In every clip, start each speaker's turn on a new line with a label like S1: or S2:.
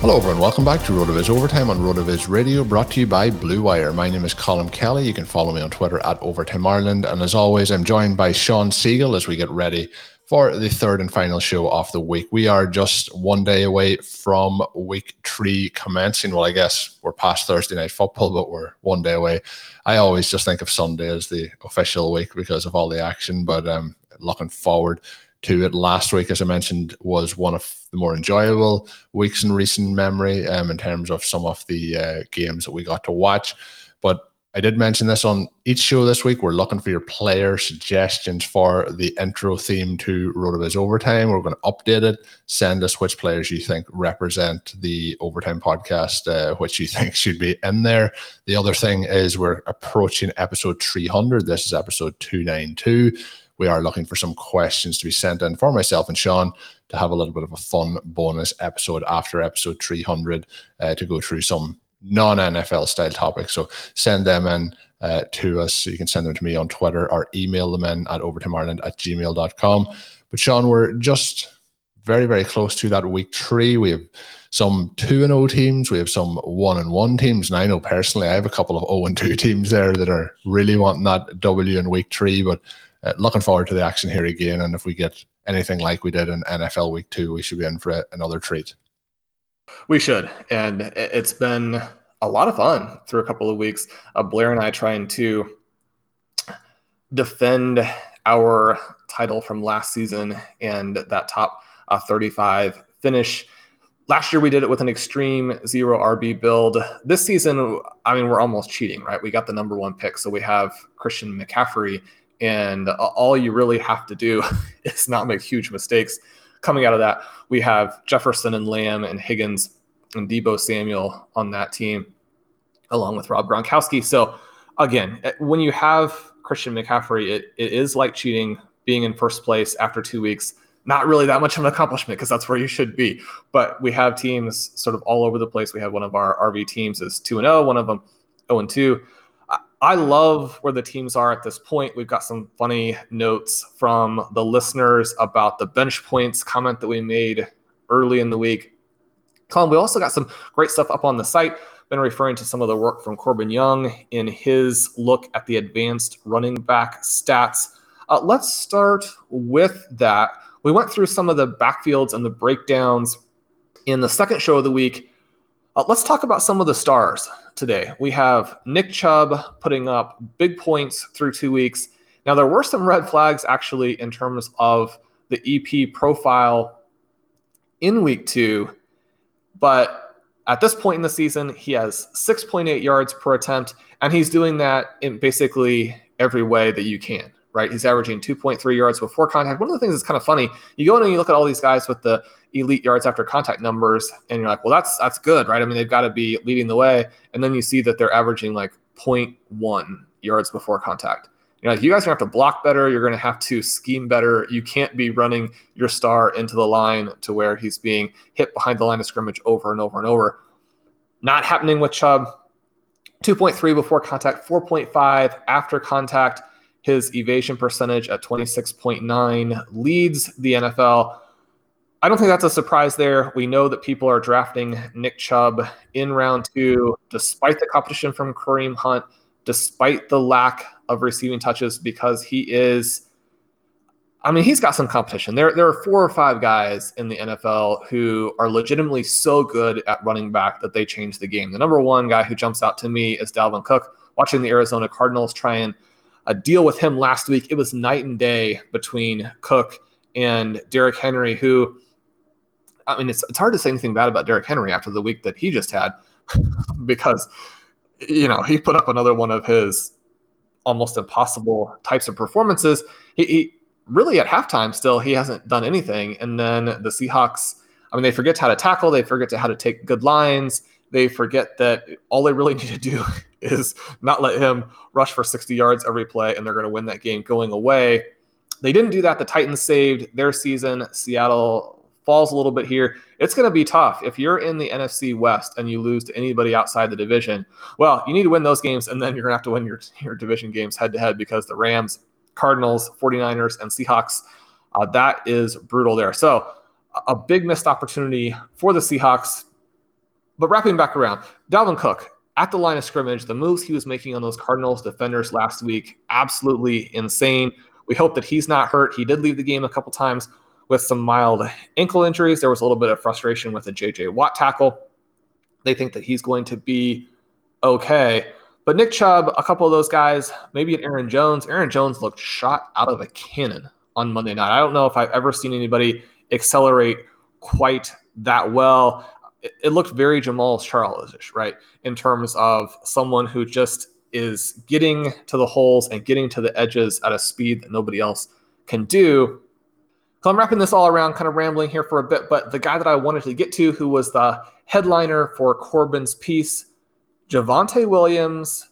S1: Hello, everyone. Welcome back to RotoViz Overtime on RotoViz Radio, brought to you by Blue Wire. My name is Colm Kelly. You can follow me on Twitter at Overtime Ireland. And as always, I'm joined by Shawn Siegele as we get ready for the third and final show of the week. We are just one day away from week three commencing. Well, I guess we're past Thursday night football, but we're one day away. I always just think of Sunday as the official week because of all the action, but um, looking forward to it. Last week, as I mentioned, was one of the more enjoyable weeks in recent memory um, in terms of some of the uh, games that we got to watch. But I did mention this on each show this week. We're looking for your player suggestions for the intro theme to RotoViz Overtime. We're going to update it. Send us which players you think represent the Overtime podcast, uh, which you think should be in there. The other thing is we're approaching episode 300. This is episode 292. We are looking for some questions to be sent in for myself and Shawn to have a little bit of a fun bonus episode after episode 300 uh, to go through some non NFL style topics. So send them in uh, to us. You can send them to me on Twitter or email them in at overtimeireland at gmail.com. But Shawn, we're just very, very close to that week three. We have some 2 and 0 teams, we have some 1 and 1 teams. And I know personally, I have a couple of 0 and 2 teams there that are really wanting that W in week three. But uh, looking forward to the action here again. And if we get anything like we did in NFL week two, we should be in for another treat.
S2: We should. And it's been a lot of fun through a couple of weeks. Uh, Blair and I trying to defend our title from last season and that top uh, 35 finish. Last year we did it with an extreme zero RB build. This season, I mean, we're almost cheating, right? We got the number one pick, so we have Christian McCaffrey, and all you really have to do is not make huge mistakes coming out of that, we have Jefferson and Lamb and Higgins and Deebo Samuel on that team, along with Rob Gronkowski. So, again, eh, when you have Christian McCaffrey, it, it is like cheating being in first place after two weeks. Not really that much of an accomplishment because that's where you should be. But we have teams sort of all over the place. We have one of our RV teams is 2 and 0, one of them 0 and 2. I love where the teams are at this point. We've got some funny notes from the listeners about the bench points comment that we made early in the week. Colm, we also got some great stuff up on the site. Been referring to some of the work from Corbin Young in his look at the advanced running back stats. Uh, let's start with that. We went through some of the backfields and the breakdowns in the second show of the week. Uh, let's talk about some of the stars today. We have Nick Chubb putting up big points through two weeks. Now, there were some red flags actually in terms of the EP profile in week two, but at this point in the season, he has 6.8 yards per attempt, and he's doing that in basically every way that you can right? He's averaging 2.3 yards before contact. One of the things that's kind of funny, you go in and you look at all these guys with the elite yards after contact numbers, and you're like, well, that's that's good, right? I mean, they've got to be leading the way, and then you see that they're averaging like 0.1 yards before contact. You're like, you guys are gonna have to block better. You're gonna have to scheme better. You can't be running your star into the line to where he's being hit behind the line of scrimmage over and over and over. Not happening with Chubb. 2.3 before contact, 4.5 after contact. His evasion percentage at 26.9 leads the NFL. I don't think that's a surprise there. We know that people are drafting Nick Chubb in round two, despite the competition from Kareem Hunt, despite the lack of receiving touches, because he is I mean, he's got some competition. There, there are four or five guys in the NFL who are legitimately so good at running back that they change the game. The number one guy who jumps out to me is Dalvin Cook. Watching the Arizona Cardinals try and uh, deal with him last week, it was night and day between Cook and Derrick Henry, who, I mean, it's, it's hard to say anything bad about Derrick Henry after the week that he just had because, you know, he put up another one of his almost impossible types of performances. He, he really at halftime still he hasn't done anything. And then the Seahawks, I mean, they forget how to tackle, they forget to how to take good lines, they forget that all they really need to do is not let him rush for 60 yards every play, and they're going to win that game going away. They didn't do that. The Titans saved their season. Seattle falls a little bit here. It's going to be tough. If you're in the NFC West and you lose to anybody outside the division, well, you need to win those games, and then you're going to have to win your, your division games head to head because the Rams Cardinals, 49ers, and Seahawks. Uh, that is brutal there. So a big missed opportunity for the Seahawks. But wrapping back around, Dalvin Cook at the line of scrimmage, the moves he was making on those Cardinals defenders last week, absolutely insane. We hope that he's not hurt. He did leave the game a couple times with some mild ankle injuries. There was a little bit of frustration with the JJ Watt tackle. They think that he's going to be okay. But Nick Chubb, a couple of those guys, maybe an Aaron Jones. Aaron Jones looked shot out of a cannon on Monday night. I don't know if I've ever seen anybody accelerate quite that well. It, it looked very Jamaal Charles-ish, right? In terms of someone who just is getting to the holes and getting to the edges at a speed that nobody else can do. So I'm wrapping this all around, kind of rambling here for a bit, but the guy that I wanted to get to, who was the headliner for Corbin's piece, Javonte Williams,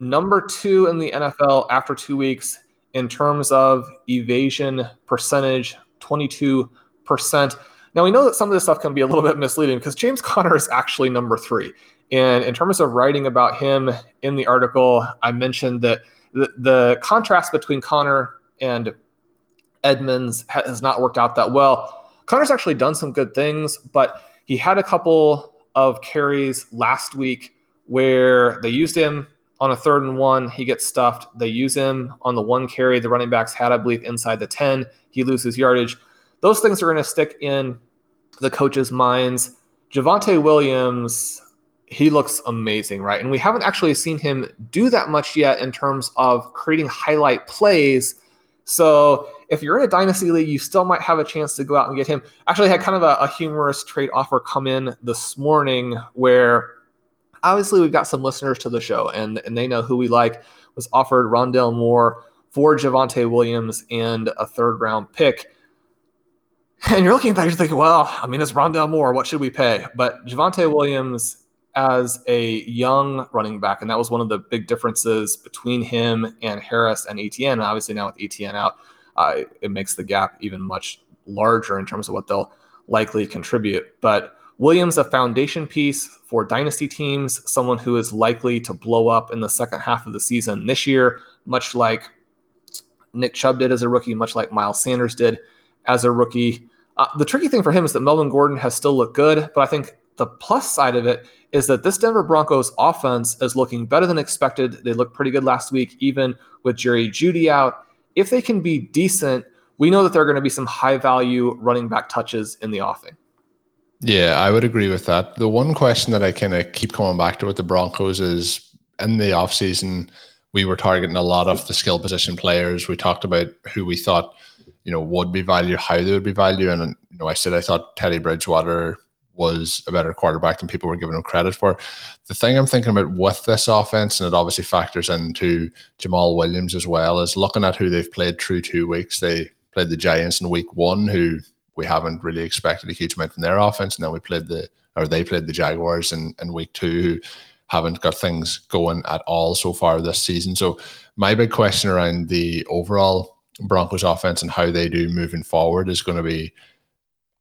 S2: number two in the NFL after two weeks in terms of evasion percentage, 22%. Now, we know that some of this stuff can be a little bit misleading because James Conner is actually number three. And in terms of writing about him in the article, I mentioned that the, the contrast between Conner and Edmonds has not worked out that well. Conner's actually done some good things, but he had a couple of carries last week where they used him on a third and one. He gets stuffed. They use him on the one carry the running backs had, I believe, inside the 10. He loses yardage. Those things are going to stick in the coaches' minds. Javonte Williams, he looks amazing, right? And we haven't actually seen him do that much yet in terms of creating highlight plays. So if you're in a dynasty league, you still might have a chance to go out and get him. Actually, had kind of a, a humorous trade offer come in this morning where obviously we've got some listeners to the show and, and they know who we like was offered Rondale Moore for Javonte Williams and a third round pick. And you're looking at that, you're thinking, well, I mean, it's Rondale Moore. What should we pay? But Javonte Williams as a young running back, and that was one of the big differences between him and Harris and ETN. And obviously, now with ETN out, uh, it makes the gap even much larger in terms of what they'll likely contribute. But Williams, a foundation piece for dynasty teams, someone who is likely to blow up in the second half of the season this year, much like Nick Chubb did as a rookie, much like Miles Sanders did as a rookie. Uh, the tricky thing for him is that Melvin Gordon has still looked good, but I think the plus side of it is that this Denver Broncos offense is looking better than expected. They looked pretty good last week, even with Jerry Jeudy out. If they can be decent, we know that there are going to be some high value running back touches in the offing.
S1: Yeah, I would agree with that. The one question that I kind of keep coming back to with the Broncos is in the offseason, we were targeting a lot of the skill position players. We talked about who we thought, you know, would be valued, how they would be valued. And, you know, I said I thought Teddy Bridgewater was a better quarterback than people were giving him credit for. The thing I'm thinking about with this offense, and it obviously factors into Jamal Williams as well, is looking at who they've played through two weeks. They played the Giants in week one, who we haven't really expected a huge amount from their offense. And then we played the or they played the Jaguars in, in week two, who haven't got things going at all so far this season. So my big question around the overall Broncos offense and how they do moving forward is going to be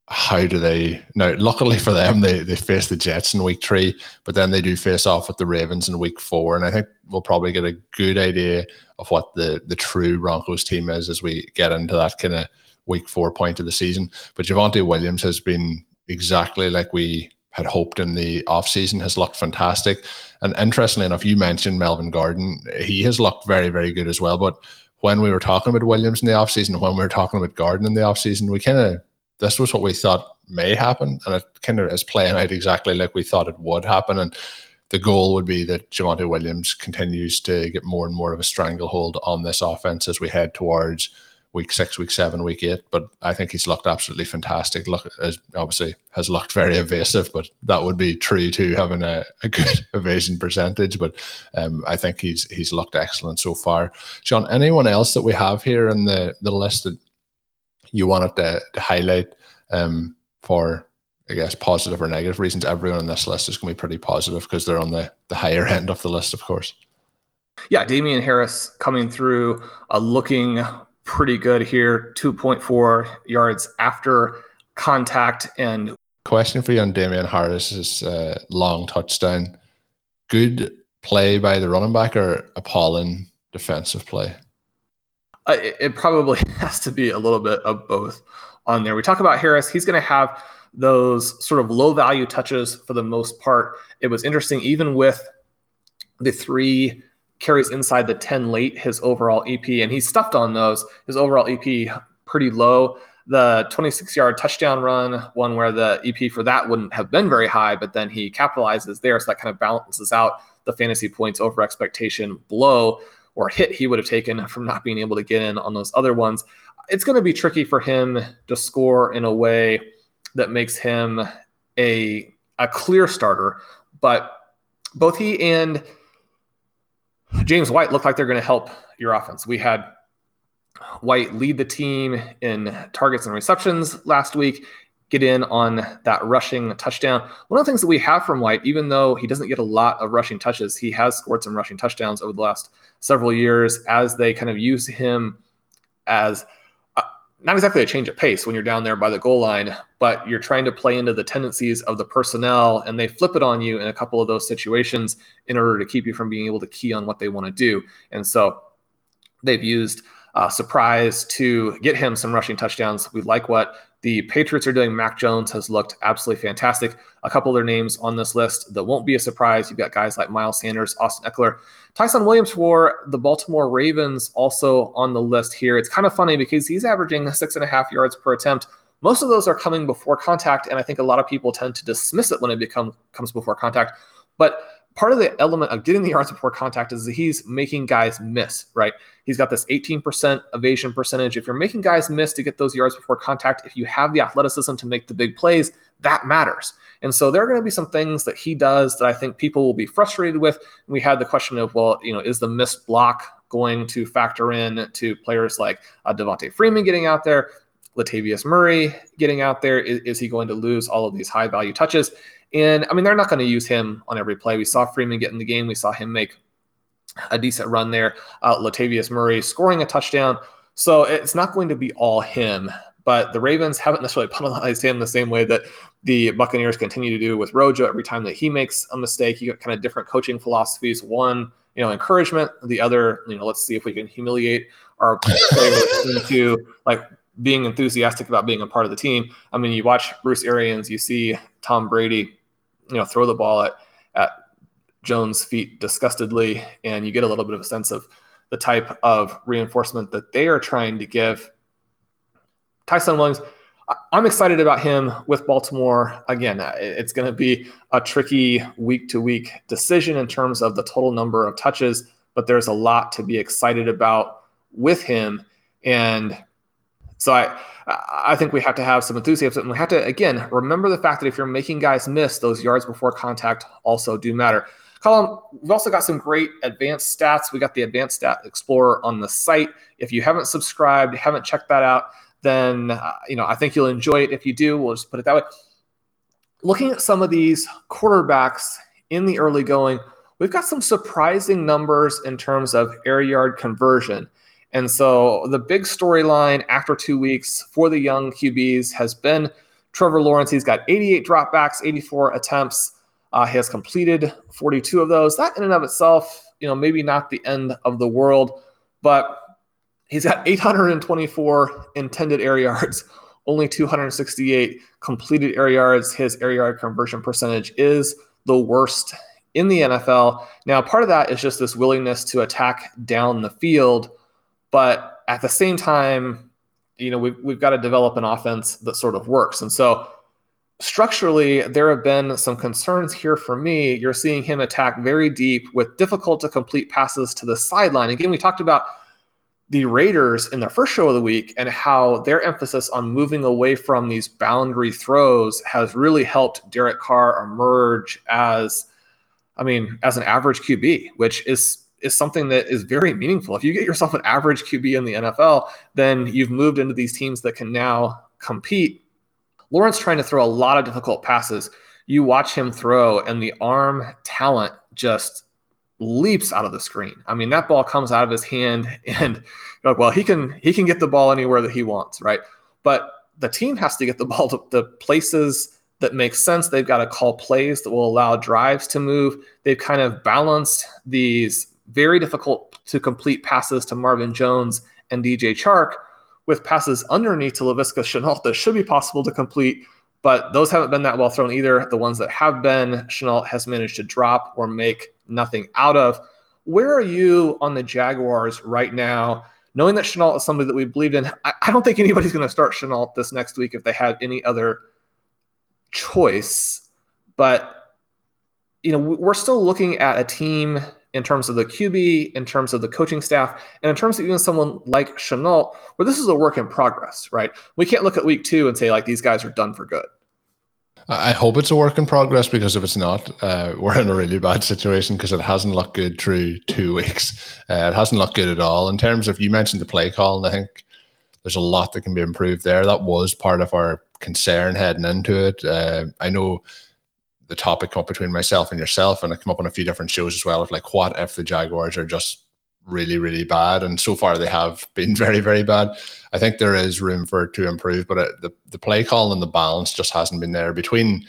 S1: how do they now? Luckily for them, they they face the Jets in week three, but then they do face off with the Ravens in week four, and I think we'll probably get a good idea of what the the true Broncos team is as we get into that kind of week four point of the season. But Javonte Williams has been exactly like we had hoped in the offseason, has looked fantastic. And interestingly enough, you mentioned Melvin Gordon. He has looked very, very good as well. But when we were talking about Williams in the offseason, when we were talking about Gordon in the offseason, we kind of, this was what we thought may happen. And it kind of is playing out exactly like we thought it would happen. And the goal would be that Javonte Williams continues to get more and more of a stranglehold on this offense as we head towards week six, week seven, week eight. But I think he's looked absolutely fantastic. Look, as obviously has looked very evasive, but that would be true to having a, a good evasion percentage. But um, I think he's he's looked excellent so far. Shawn, anyone else that we have here in the the list that you wanted to, to highlight um, for I guess positive or negative reasons. Everyone on this list is going to be pretty positive because they're on the, the higher end of the list, of course.
S2: Yeah, Damien Harris coming through, uh, looking pretty good here 2.4 yards after contact. And
S1: question for you on Damien Harris's uh, long touchdown good play by the running back or appalling defensive play?
S2: Uh, it, it probably has to be a little bit of both on there. We talk about Harris, he's going to have those sort of low value touches for the most part. It was interesting, even with the three carries inside the 10 late, his overall EP, and he stuffed on those. His overall EP pretty low. The 26 yard touchdown run, one where the EP for that wouldn't have been very high, but then he capitalizes there. So that kind of balances out the fantasy points over expectation blow or hit he would have taken from not being able to get in on those other ones. It's going to be tricky for him to score in a way that makes him a, a clear starter, but both he and James White looked like they're going to help your offense. We had White lead the team in targets and receptions last week, get in on that rushing touchdown. One of the things that we have from White, even though he doesn't get a lot of rushing touches, he has scored some rushing touchdowns over the last several years as they kind of use him as not exactly a change of pace when you're down there by the goal line, but you're trying to play into the tendencies of the personnel, and they flip it on you in a couple of those situations in order to keep you from being able to key on what they want to do. And so they've used uh, surprise to get him some rushing touchdowns. We like what the Patriots are doing. Mac Jones has looked absolutely fantastic. A couple of their names on this list that won't be a surprise. You've got guys like Miles Sanders, Austin Ekeler, Ty'Son Williams for the Baltimore Ravens also on the list here. It's kind of funny because he's averaging six and a half yards per attempt. Most of those are coming before contact, and I think a lot of people tend to dismiss it when it become, comes before contact. But part of the element of getting the yards before contact is that he's making guys miss, right? He's got this 18% evasion percentage. If you're making guys miss to get those yards before contact, if you have the athleticism to make the big plays, that matters. And so there are going to be some things that he does that I think people will be frustrated with. We had the question of, well, you know, is the missed block going to factor in to players like uh, Devonta Freeman getting out there? Latavius Murray getting out there? Is, is, he going to lose all of these high value touches? And I mean, they're not going to use him on every play. We saw Freeman get in the game. We saw him make a decent run there. Uh, Latavius Murray scoring a touchdown. So it's not going to be all him, but the Ravens haven't necessarily penalized him the same way that the Buccaneers continue to do with Rojo every time that he makes a mistake. You got kind of different coaching philosophies. One, you know, encouragement. The other, you know, let's see if we can humiliate our players into like being enthusiastic about being a part of the team. I mean, you watch Bruce Arians, you see Tom Brady you know throw the ball at at Jones' feet disgustedly, and you get a little bit of a sense of the type of reinforcement that they are trying to give. Ty'Son Williams, I'm excited about him with Baltimore. Again, it's going to be a tricky week to week decision in terms of the total number of touches, but there's a lot to be excited about with him. And so I, I think we have to have some enthusiasm. And we have to, again, remember the fact that if you're making guys miss, those yards before contact also do matter. Colm, we've also got some great advanced stats. We got the Advanced Stat Explorer on the site. If you haven't subscribed, haven't checked that out, then uh, you know I think you'll enjoy it. If you do, we'll just put it that way. Looking at some of these quarterbacks in the early going, we've got some surprising numbers in terms of air yard conversion. And so the big storyline after two weeks for the young QBs has been Trevor Lawrence, he's got 88 dropbacks, 84 attempts. Uh, he has completed 42 of those. That in and of itself, you know, maybe not the end of the world, but he's got 824 intended air yards, only 268 completed air yards. His air yard conversion percentage is the worst in the NFL. Now, part of that is just this willingness to attack down the field, but at the same time, you know, we've, we've got to develop an offense that sort of works. And so structurally, there have been some concerns here for me. You're seeing him attack very deep with difficult to complete passes to the sideline. Again, we talked about the Raiders in their first show of the week and how their emphasis on moving away from these boundary throws has really helped Derek Carr emerge as, I mean, as an average QB, which is is something that is very meaningful. If you get yourself an average QB in the NFL, then you've moved into these teams that can now compete. Lawrence trying to throw a lot of difficult passes. You watch him throw, and the arm talent just leaps out of the screen. I mean, that ball comes out of his hand, and like, well, he can he can get the ball anywhere that he wants, right? But the team has to get the ball to the places that make sense. They've got to call plays that will allow drives to move. They've kind of balanced these very difficult to complete passes to Marvin Jones and DJ Chark with passes underneath to Laviska Shenault that should be possible to complete, but those haven't been that well thrown either. The ones that have been, Shenault has managed to drop or make nothing out of. Where are you on the Jaguars right now? Knowing that Shenault is somebody that we believed in, I, I don't think anybody's going to start Shenault this next week if they had any other choice. But you know, we're still looking at a team in terms of the QB, in terms of the coaching staff, and in terms of even someone like Shenault, where this is a work in progress, right? We can't look at week two and say, like, these guys are done for good.
S1: I hope it's a work in progress because if it's not, uh, we're in a really bad situation because it hasn't looked good through two weeks. Uh, it hasn't looked good at all. In terms of, you mentioned the play call, and I think there's a lot that can be improved there. That was part of our concern heading into it. Uh, I know the topic come up between myself and yourself, and it come up on a few different shows as well of like, what if the Jaguars are just really, really bad? And so far, they have been very, very bad. I think there is room for it to improve, but it, the the play call and the balance just hasn't been there between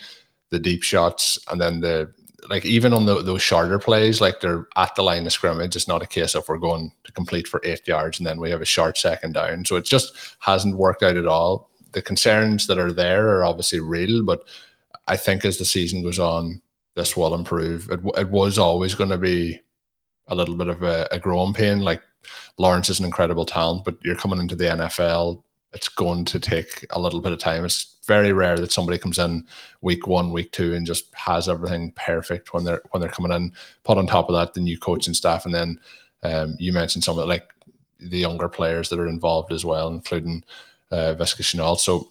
S1: the deep shots and then the like even on the, those shorter plays, like they're at the line of scrimmage. It's not a case of we're going to complete for eight yards and then we have a short second down. So it just hasn't worked out at all. The concerns that are there are obviously real, but I think as the season goes on, this will improve. It, it was always going to be a little bit of a, a growing pain. Like Lawrence is an incredible talent, but you're coming into the NFL. It's going to take a little bit of time. It's very rare that somebody comes in week one, week two, and just has everything perfect when they're when they're coming in. Put on top of that the new coaching staff, and then um, you mentioned some of like the younger players that are involved as well, including uh, Viska Shenault. So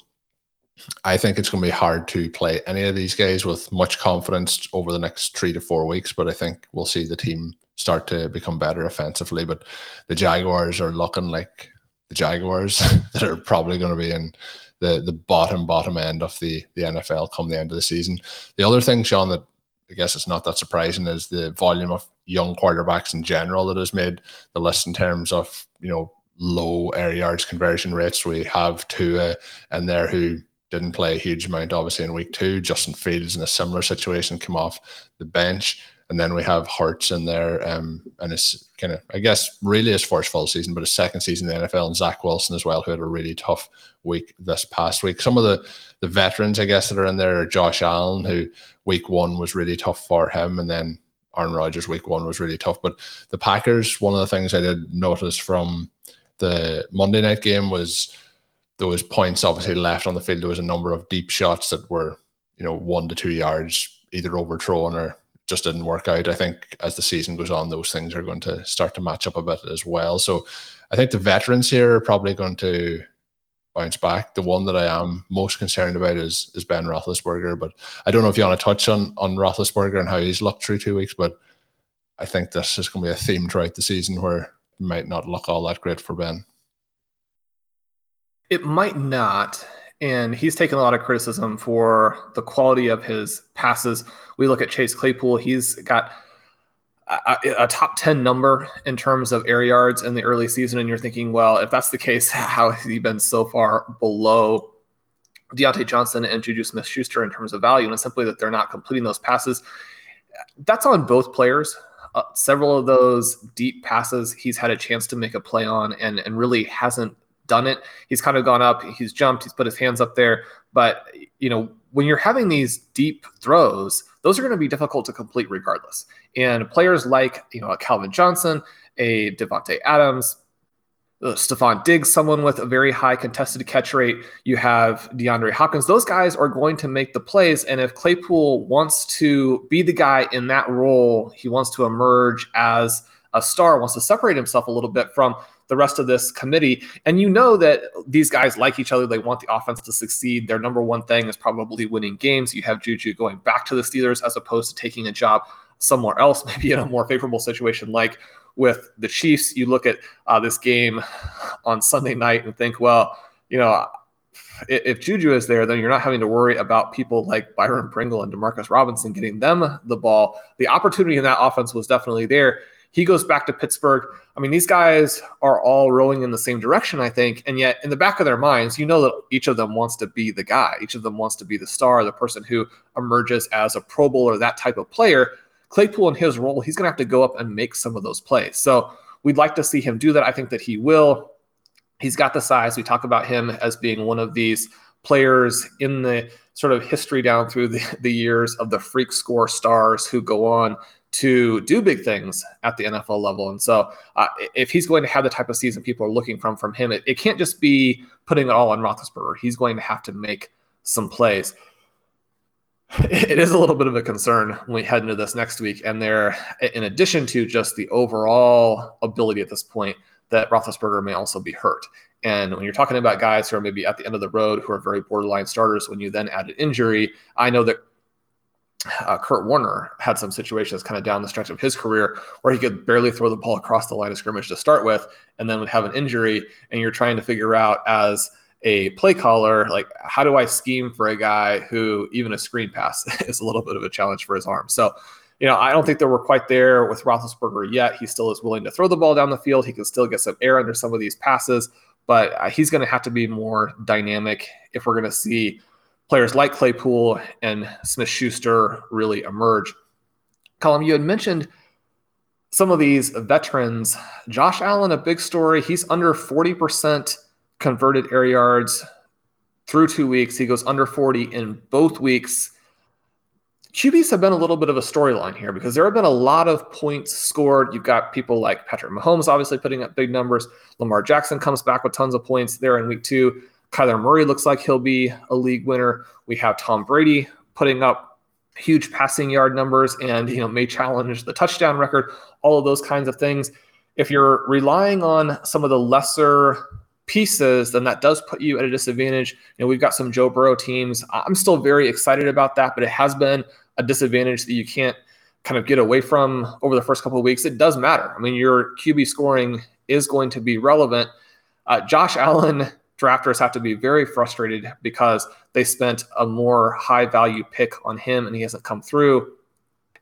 S1: I think it's going to be hard to play any of these guys with much confidence over the next three to four weeks. But I think we'll see the team start to become better offensively. But the Jaguars are looking like the Jaguars that are probably going to be in the the bottom bottom end of the the NFL come the end of the season. The other thing, Shawn, that I guess it's not that surprising is the volume of young quarterbacks in general that has made the list in terms of you know low air yards conversion rates. We have Tua in there who didn't play a huge amount, obviously, in week two. Justin Fields in a similar situation came off the bench. And then we have Hurts in there, um, and it's kind of, I guess, really his first full season, but his second season in the NFL, and Zach Wilson as well, who had a really tough week this past week. Some of the the veterans, I guess, that are in there are Josh Allen, who week one was really tough for him, and then Aaron Rodgers week one was really tough. But the Packers, one of the things I did notice from the Monday night game was there was points obviously left on the field. There was a number of deep shots that were, you know, one to two yards either overthrown or just didn't work out. I think as the season goes on, those things are going to start to match up a bit as well. So I think the veterans here are probably going to bounce back. The one that I am most concerned about is is Ben Roethlisberger. But I don't know if you want to touch on on Roethlisberger and how he's looked through two weeks. But I think this is going to be a theme throughout the season where it might not look all that great for Ben.
S2: It might not. And he's taken a lot of criticism for the quality of his passes. We look at Chase Claypool, he's got a, a, top 10 number in terms of air yards in the early season. And you're thinking, well, if that's the case, how has he been so far below Diontae Johnson and Juju Smith Schuster in terms of value, and it's simply that they're not completing those passes. That's on both players. Uh, several of those deep passes he's had a chance to make a play on and, and really hasn't done it. He's kind of gone up, he's jumped, he's put his hands up there. But, you know, when you're having these deep throws, those are going to be difficult to complete regardless. And players like, you know, a Calvin Johnson, a Davante Adams, uh, Stefon Diggs, someone with a very high contested catch rate. You have DeAndre Hopkins. Those guys are going to make the plays. And if Claypool wants to be the guy in that role, he wants to emerge as a star, wants to separate himself a little bit from the rest of this committee. And you know that these guys like each other. They want the offense to succeed. Their number one thing is probably winning games. You have Juju going back to the Steelers as opposed to taking a job somewhere else, maybe in a more favorable situation like with the Chiefs. You look at uh, this game on Sunday night and think, well, you know, if Juju is there, then you're not having to worry about people like Byron Pringle and Demarcus Robinson getting them the ball. The opportunity in that offense was definitely there. He goes back to Pittsburgh. I mean, these guys are all rowing in the same direction, I think. And yet, in the back of their minds, you know that each of them wants to be the guy. Each of them wants to be the star, the person who emerges as a Pro Bowl or that type of player. Claypool in his role, he's going to have to go up and make some of those plays. So we'd like to see him do that. I think that he will. He's got the size. We talk about him as being one of these players in the sort of history down through the, the years of the freak score stars who go on to do big things at the NFL level. And so, uh, if he's going to have the type of season people are looking from from him, it, it can't just be putting it all on Roethlisberger. He's going to have to make some plays. It is a little bit of a concern when we head into this next week, and there, in addition to just the overall ability at this point, that Roethlisberger may also be hurt. And when you're talking about guys who are maybe at the end of the road, who are very borderline starters, when you then add an injury, I know that uh, Kurt Warner had some situations kind of down the stretch of his career where he could barely throw the ball across the line of scrimmage to start with, and then would have an injury, and you're trying to figure out as a play caller, like how do I scheme for a guy who even a screen pass is a little bit of a challenge for his arm. So, you know, I don't think that we're quite there with Roethlisberger yet. He still is willing to throw the ball down the field. He can still get some air under some of these passes, but uh, he's going to have to be more dynamic if we're going to see players like Claypool and Smith Schuster really emerge. Colm, you had mentioned some of these veterans. Josh Allen, a big story. He's under 40% converted air yards through two weeks. He goes under 40 in both weeks. QBs have been a little bit of a storyline here because there have been a lot of points scored. You've got people like Patrick Mahomes obviously putting up big numbers. Lamar Jackson comes back with tons of points there in week two. Kyler Murray looks like he'll be a league winner. We have Tom Brady putting up huge passing yard numbers and you know may challenge the touchdown record, all of those kinds of things. If you're relying on some of the lesser pieces, then that does put you at a disadvantage. You know, we've got some Joe Burrow teams. I'm still very excited about that, but it has been a disadvantage that you can't kind of get away from over the first couple of weeks. It does matter. I mean, your QB scoring is going to be relevant. Uh, Josh Allen drafters have to be very frustrated because they spent a more high value pick on him and he hasn't come through.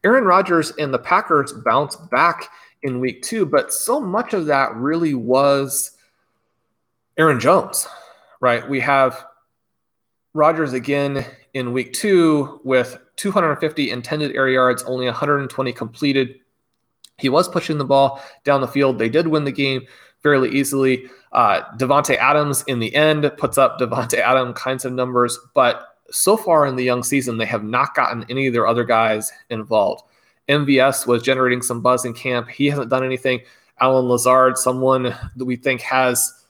S2: Aaron Rodgers and the Packers bounced back in week two, but so much of that really was Aaron Jones, right? We have Rodgers again in week two with 250 intended air yards, only 120 completed. He was pushing the ball down the field. They did win the game fairly easily. Uh, Davante Adams in the end puts up Davante Adam kinds of numbers, but so far in the young season, they have not gotten any of their other guys involved. MVS was generating some buzz in camp. He hasn't done anything. Allen Lazard, someone that we think has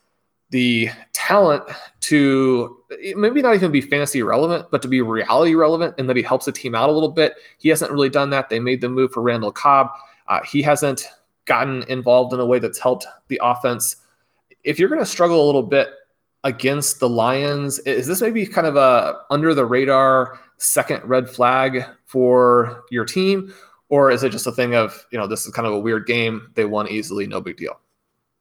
S2: the talent to maybe not even be fantasy relevant, but to be reality relevant, and that he helps the team out a little bit. He hasn't really done that. They made the move for Randall Cobb. Uh, he hasn't gotten involved in a way that's helped the offense. If you're going to struggle a little bit against the Lions, is this maybe kind of a under the radar second red flag for your team? Or is it just a thing of, you know, this is kind of a weird game. They won easily, no big deal.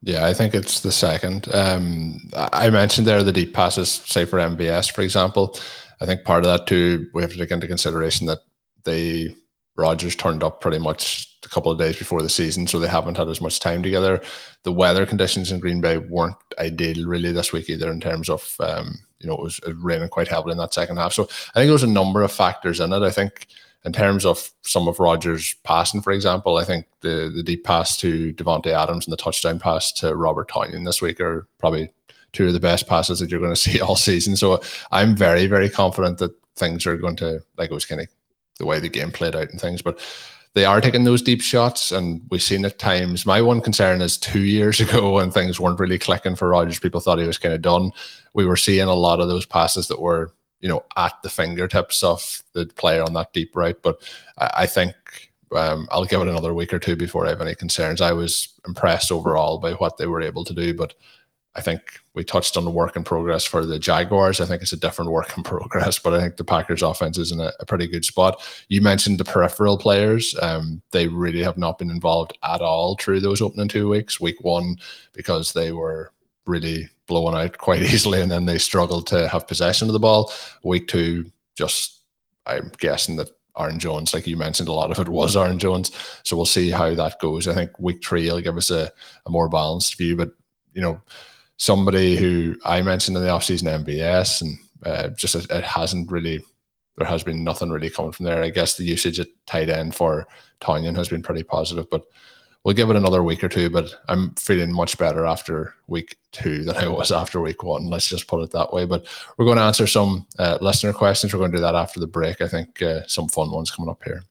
S1: Yeah, I think it's the second. Um, I mentioned there the deep passes, say for MVS, for example. I think part of that too, we have to take into consideration that they Rodgers turned up pretty much a couple of days before the season, so they haven't had as much time together. The weather conditions in Green Bay weren't ideal really this week either in terms of um, you know, it was raining quite heavily in that second half. So I think there's a number of factors in it. I think in terms of some of Rodgers' passing, for example, I think the the deep pass to Davante Adams and the touchdown pass to Robert Tonyan this week are probably two of the best passes that you're going to see all season. So I'm very, very confident that things are going to like it was kind of the way the game played out and things, but they are taking those deep shots, and we've seen at times. My one concern is two years ago when things weren't really clicking for Rodgers, people thought he was kind of done. We were seeing a lot of those passes that were, you know, at the fingertips of the player on that deep right. But I, I think um, I'll give it another week or two before I have any concerns. I was impressed overall by what they were able to do, but I think we touched on the work in progress for the Jaguars. I think it's a different work in progress, but I think the Packers offense is in a, a pretty good spot. You mentioned the peripheral players. Um, they really have not been involved at all through those opening two weeks. Week one, because they were really blown out quite easily and then they struggled to have possession of the ball. Week two, just I'm guessing that Aaron Jones, like you mentioned, a lot of it was Aaron Jones. So we'll see how that goes. I think week three will give us a, a more balanced view, but you know, somebody who I mentioned in the offseason MVS and uh, just it, it, hasn't really there has been nothing really coming from there. I guess the usage at tight end for Tonyan has been pretty positive, but we'll give it another week or two. But I'm feeling much better after week two than I was after week one. Let's just put it that way. But we're going to answer some uh, listener questions. We're going to do that after the break. I think uh, some fun ones coming up here.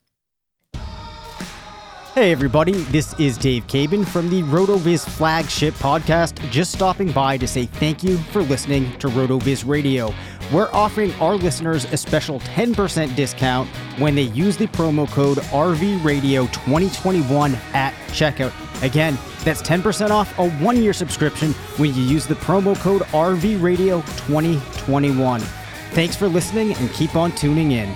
S3: Hey, everybody, this is Dave Caban from the RotoViz flagship podcast. Just stopping by to say thank you for listening to RotoViz Radio. We're offering our listeners a special 10% discount when they use the promo code RVRadio2021 at checkout. Again, that's 10% off a one year subscription when you use the promo code RVRadio2021. Thanks for listening and keep on tuning in.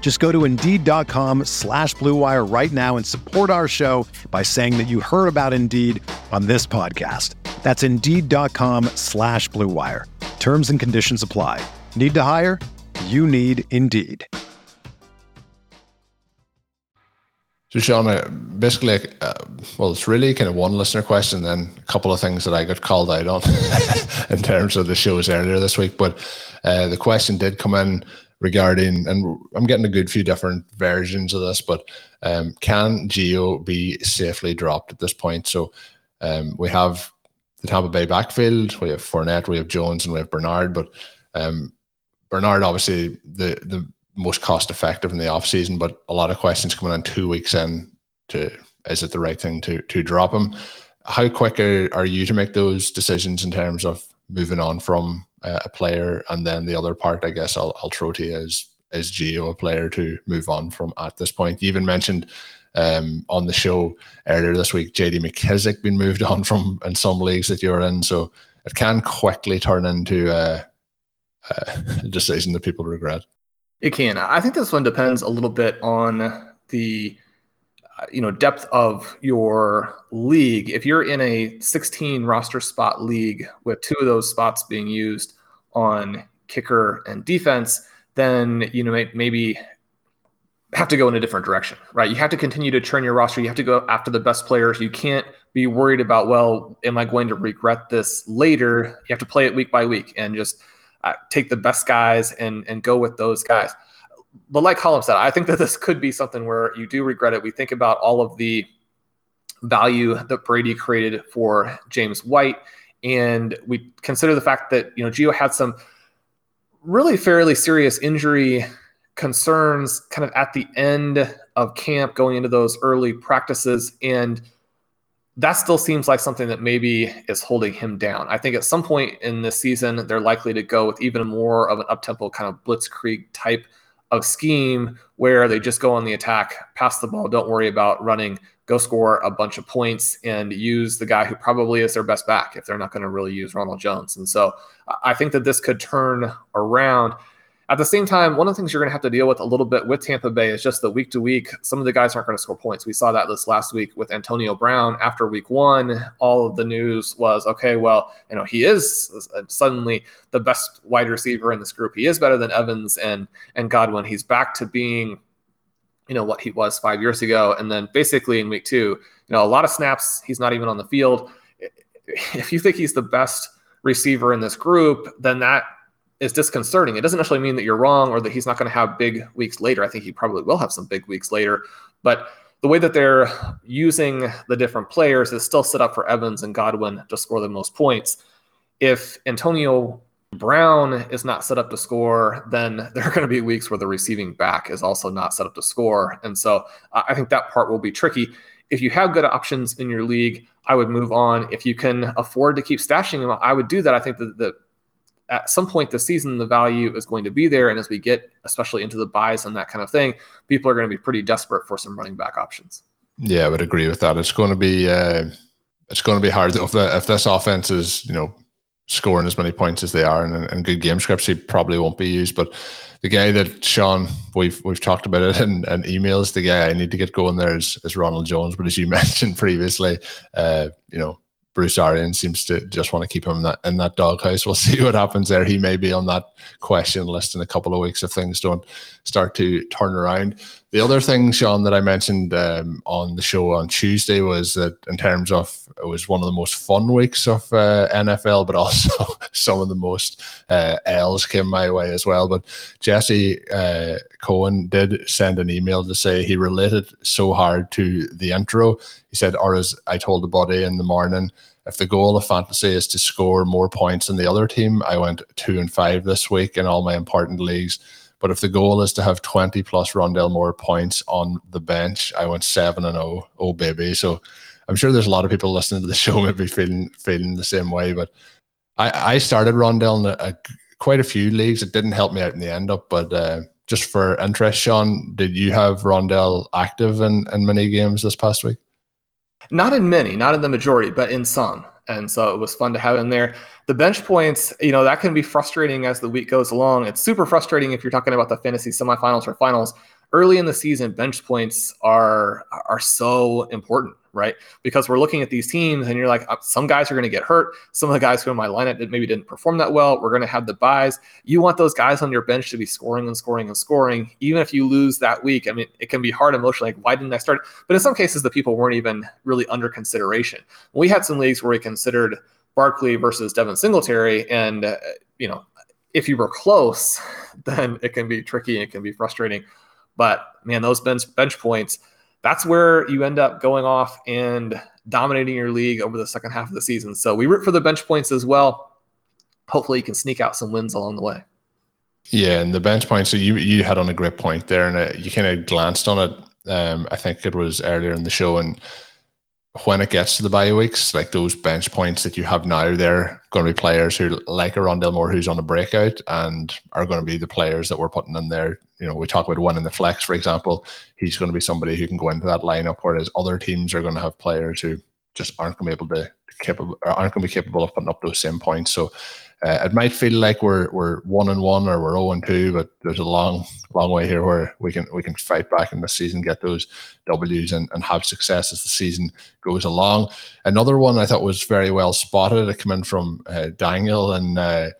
S4: Just go to Indeed.com slash BlueWire right now and support our show by saying that you heard about Indeed on this podcast. That's Indeed.com slash BlueWire. Terms and conditions apply. Need to hire? You need Indeed.
S1: So, Shawn, basically, uh, well, it's really kind of one listener question, then a couple of things that I got called out on in terms of the shows earlier this week. But uh, the question did come in regarding, and I'm getting a good few different versions of this, but um, can Gio be safely dropped at this point? So um, we have the Tampa Bay backfield, we have Fournette, we have Jones, and we have Bernard. But um, Bernard, obviously, the the most cost effective in the off season, but a lot of questions coming in two weeks in to is it the right thing to to drop him? How quick are, are you to make those decisions in terms of moving on from Uh, a player, and then the other part, I guess, I'll, I'll throw to you is is Gio a player to move on from at this point? You even mentioned um, on the show earlier this week, JD McKissic being moved on from in some leagues that you're in, so it can quickly turn into uh, uh, a, a decision that people regret.
S2: It can. I think this one depends a little bit on the you know depth of your league. If you're in a 16 roster spot league with two of those spots being used on kicker and defense then you know maybe have to go in a different direction right? You have to continue to churn your roster. You have to go after the best players. You can't be worried about well am i going to regret this later? You have to play it week by week and just uh, take the best guys and and go with those guys but like Colm said, I think that this could be something where you do regret it. We think about all of the value that Brady created for James White, and we consider the fact that you know Gio had some really fairly serious injury concerns kind of at the end of camp, going into those early practices. And that still seems like something that maybe is holding him down. I think at some point in this season, they're likely to go with even more of an up-tempo kind of blitzkrieg type of scheme where they just go on the attack, pass the ball, don't worry about running, go score a bunch of points, and use the guy who probably is their best back if they're not going to really use Ronald Jones. And so I think that this could turn around. At the same time, one of the things you're going to have to deal with a little bit with Tampa Bay is just the week to week. Some of the guys aren't going to score points. We saw that this last week with Antonio Brown. After week one, all of the news was okay, well, you know, he is suddenly the best wide receiver in this group. He is better than Evans and and Godwin. He's back to being, you know, what he was five years ago. And then basically in week two, you know, a lot of snaps, he's not even on the field. If you think he's the best receiver in this group, then that is disconcerting. It doesn't necessarily mean that you're wrong or that he's not going to have big weeks later. I think he probably will have some big weeks later, but the way that they're using the different players is still set up for Evans and Godwin to score the most points. If Antonio Brown is not set up to score, then there are going to be weeks where the receiving back is also not set up to score. And so I think that part will be tricky. If you have good options in your league, I would move on. If you can afford to keep stashing them, I would do that. I think that the at some point this season, the value is going to be there. And as we get, especially into the byes and that kind of thing, people are going to be pretty desperate for some running back options.
S1: Yeah, I would agree with that. It's going to be uh, it's going to be hard if the, if this offense is you know scoring as many points as they are and, and good game scripts, he probably won't be used. But the guy that Shawn we've we've talked about it in, in emails, the guy I need to get going there is, is Ronald Jones. But as you mentioned previously, uh, you know Bruce Arians seems to just want to keep him in that in that doghouse. We'll see what happens there. He may be on that question list in a couple of weeks if things don't start to turn around. The other thing, Shawn, that I mentioned um, on the show on Tuesday was that in terms of it was one of the most fun weeks of uh, NFL, but also some of the most uh, L's came my way as well. But Jesse uh, Cohen did send an email to say he related so hard to the intro. He said, or as I told the body in the morning, if the goal of fantasy is to score more points than the other team, I went two and five this week in all my important leagues but if the goal is to have 20 plus Rondale Moore points on the bench, I went 7 and 0. Oh, baby. So I'm sure there's a lot of people listening to the show maybe feeling feeling the same way. But I, I started Rondale in a, a, quite a few leagues. It didn't help me out in the end up, but uh, just for interest, Shawn, did you have Rondale active in, in many games this past week?
S2: Not in many, not in the majority, but in some. And so it was fun to have in there. The bench points, you know, that can be frustrating as the week goes along. It's super frustrating if you're talking about the fantasy semifinals or finals. Early in the season, bench points are are so important right? Because we're looking at these teams and you're like, uh, some guys are going to get hurt. Some of the guys who in my lineup that maybe didn't perform that well, we're going to have the byes. You want those guys on your bench to be scoring and scoring and scoring, even if you lose that week. I mean, it can be hard emotionally. Like, why didn't I start? But in some cases, the people weren't even really under consideration. We had some leagues where we considered Barkley versus Devin Singletary, and uh, you know, if you were close, then it can be tricky it can be frustrating. But man, those bench bench points that's where you end up going off and dominating your league over the second half of the season. So we root for the bench points as well. Hopefully, you can sneak out some wins along the way.
S1: Yeah, and the bench points. So you you had on a great point there, and uh, you kind of glanced on it. Um, I think it was earlier in the show, and when it gets to the bye weeks, like those bench points that you have now, they're going to be players who, like a Rondale Moore, who's on a breakout, and are going to be the players that we're putting in there. You know, we talk about one in the flex, for example. He's going to be somebody who can go into that lineup, whereas other teams are going to have players who just aren't going to be able to capable aren't going to be capable of putting up those same points. So uh, it might feel like we're we're one and one or we're zero oh and two, but there's a long long way here where we can we can fight back in the season, get those W's, and, and have success as the season goes along. Another one I thought was very well spotted. It came in from uh, Daniel, and uh,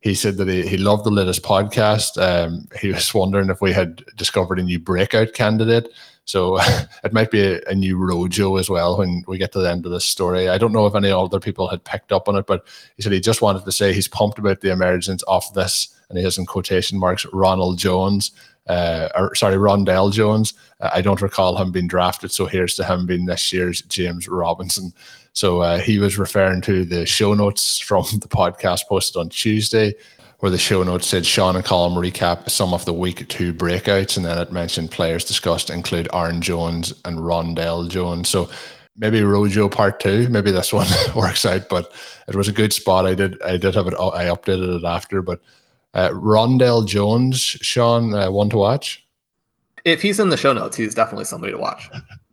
S1: he said that he, he loved the latest podcast. Um, he was wondering if we had discovered a new breakout candidate. So it might be a, a, new rojo as well when we get to the end of this story. I don't know if any other people had picked up on it, but he said he just wanted to say he's pumped about the emergence of this, and he has in quotation marks Ronald Jones, uh, or sorry, Rondell Jones. Uh, I don't recall him being drafted, so here's to him being this year's James Robinson. So uh, he was referring to the show notes from the podcast posted on Tuesday. Where the show notes said Shawn and Colm recap some of the week two breakouts, and then it mentioned players discussed include Aaron Jones and Rondell Jones. So maybe Rojo part two, maybe this one works out, but it was a good spot. I did I did have it I updated it after, but uh, Rondell Jones, Shawn, uh, one to watch.
S2: If he's in the show notes, he's definitely somebody to watch.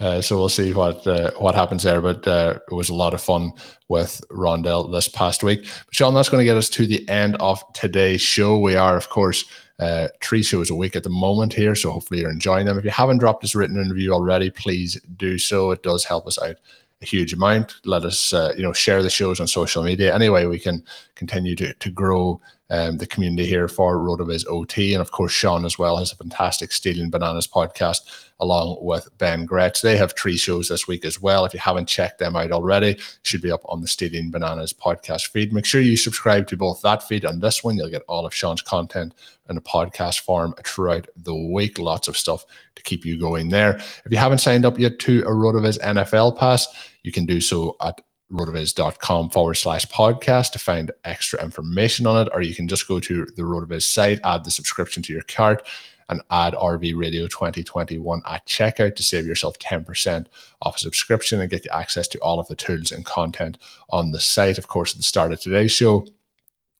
S1: Uh, so we'll see what uh, what happens there. But uh, it was a lot of fun with Rondell this past week. But Shawn, that's going to get us to the end of today's show. We are, of course, uh, three shows a week at the moment here, so hopefully you're enjoying them. If you haven't dropped this written interview already, please do so. It does help us out a huge amount. Let us, uh, you know, share the shows on social media. Anyway, we can continue to to grow um, the community here for RotoViz OT. And of course, Shawn as well has a fantastic Stealing Bananas podcast along with Ben Gretz. They have three shows this week as well. If you haven't checked them out already, should be up on the Stealing Bananas podcast feed. Make sure you subscribe to both that feed and this one. You'll get all of Shawn's content in a podcast form throughout the week. Lots of stuff to keep you going there. If you haven't signed up yet to a RotoViz NFL pass, you can do so at rotoviz.com forward slash podcast to find extra information on it, or you can just go to the Rotoviz site, add the subscription to your cart, and add RV Radio 2021 at checkout to save yourself 10% off a subscription and get you access to all of the tools and content on the site. Of course, at the start of today's show,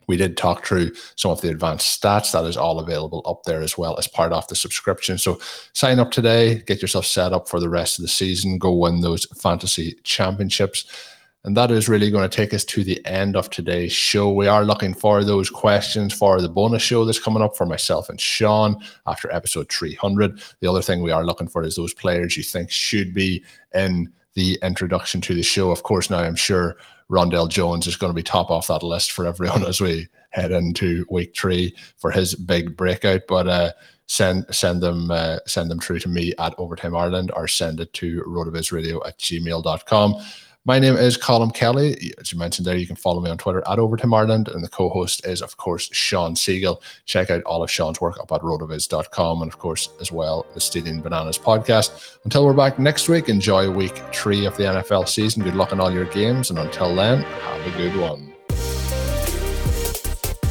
S1: we did talk through some of the advanced stats that is all available up there as well as part of the subscription. So sign up today, get yourself set up for the rest of the season, go win those fantasy championships. And that is really going to take us to the end of today's show. We are looking for those questions for the bonus show that's coming up for myself and Shawn after episode 300. The other thing we are looking for is those players you think should be in the introduction to the show. Of course, now I'm sure Rondell Jones is going to be top off that list for everyone as we head into week three for his big breakout. But uh, send send them uh, send them through to me at Overtime Ireland or send it to rotovizradio at gmail.com. My name is Colm Kelly. As you mentioned there, you can follow me on Twitter at Overtime Ireland, and the co-host is, of course, Shawn Siegele. Check out all of Shawn's work up at rotoviz.com and, of course, as well, the Stealing Bananas podcast. Until we're back next week, enjoy week three of the NFL season. Good luck in all your games, and until then, have a good one.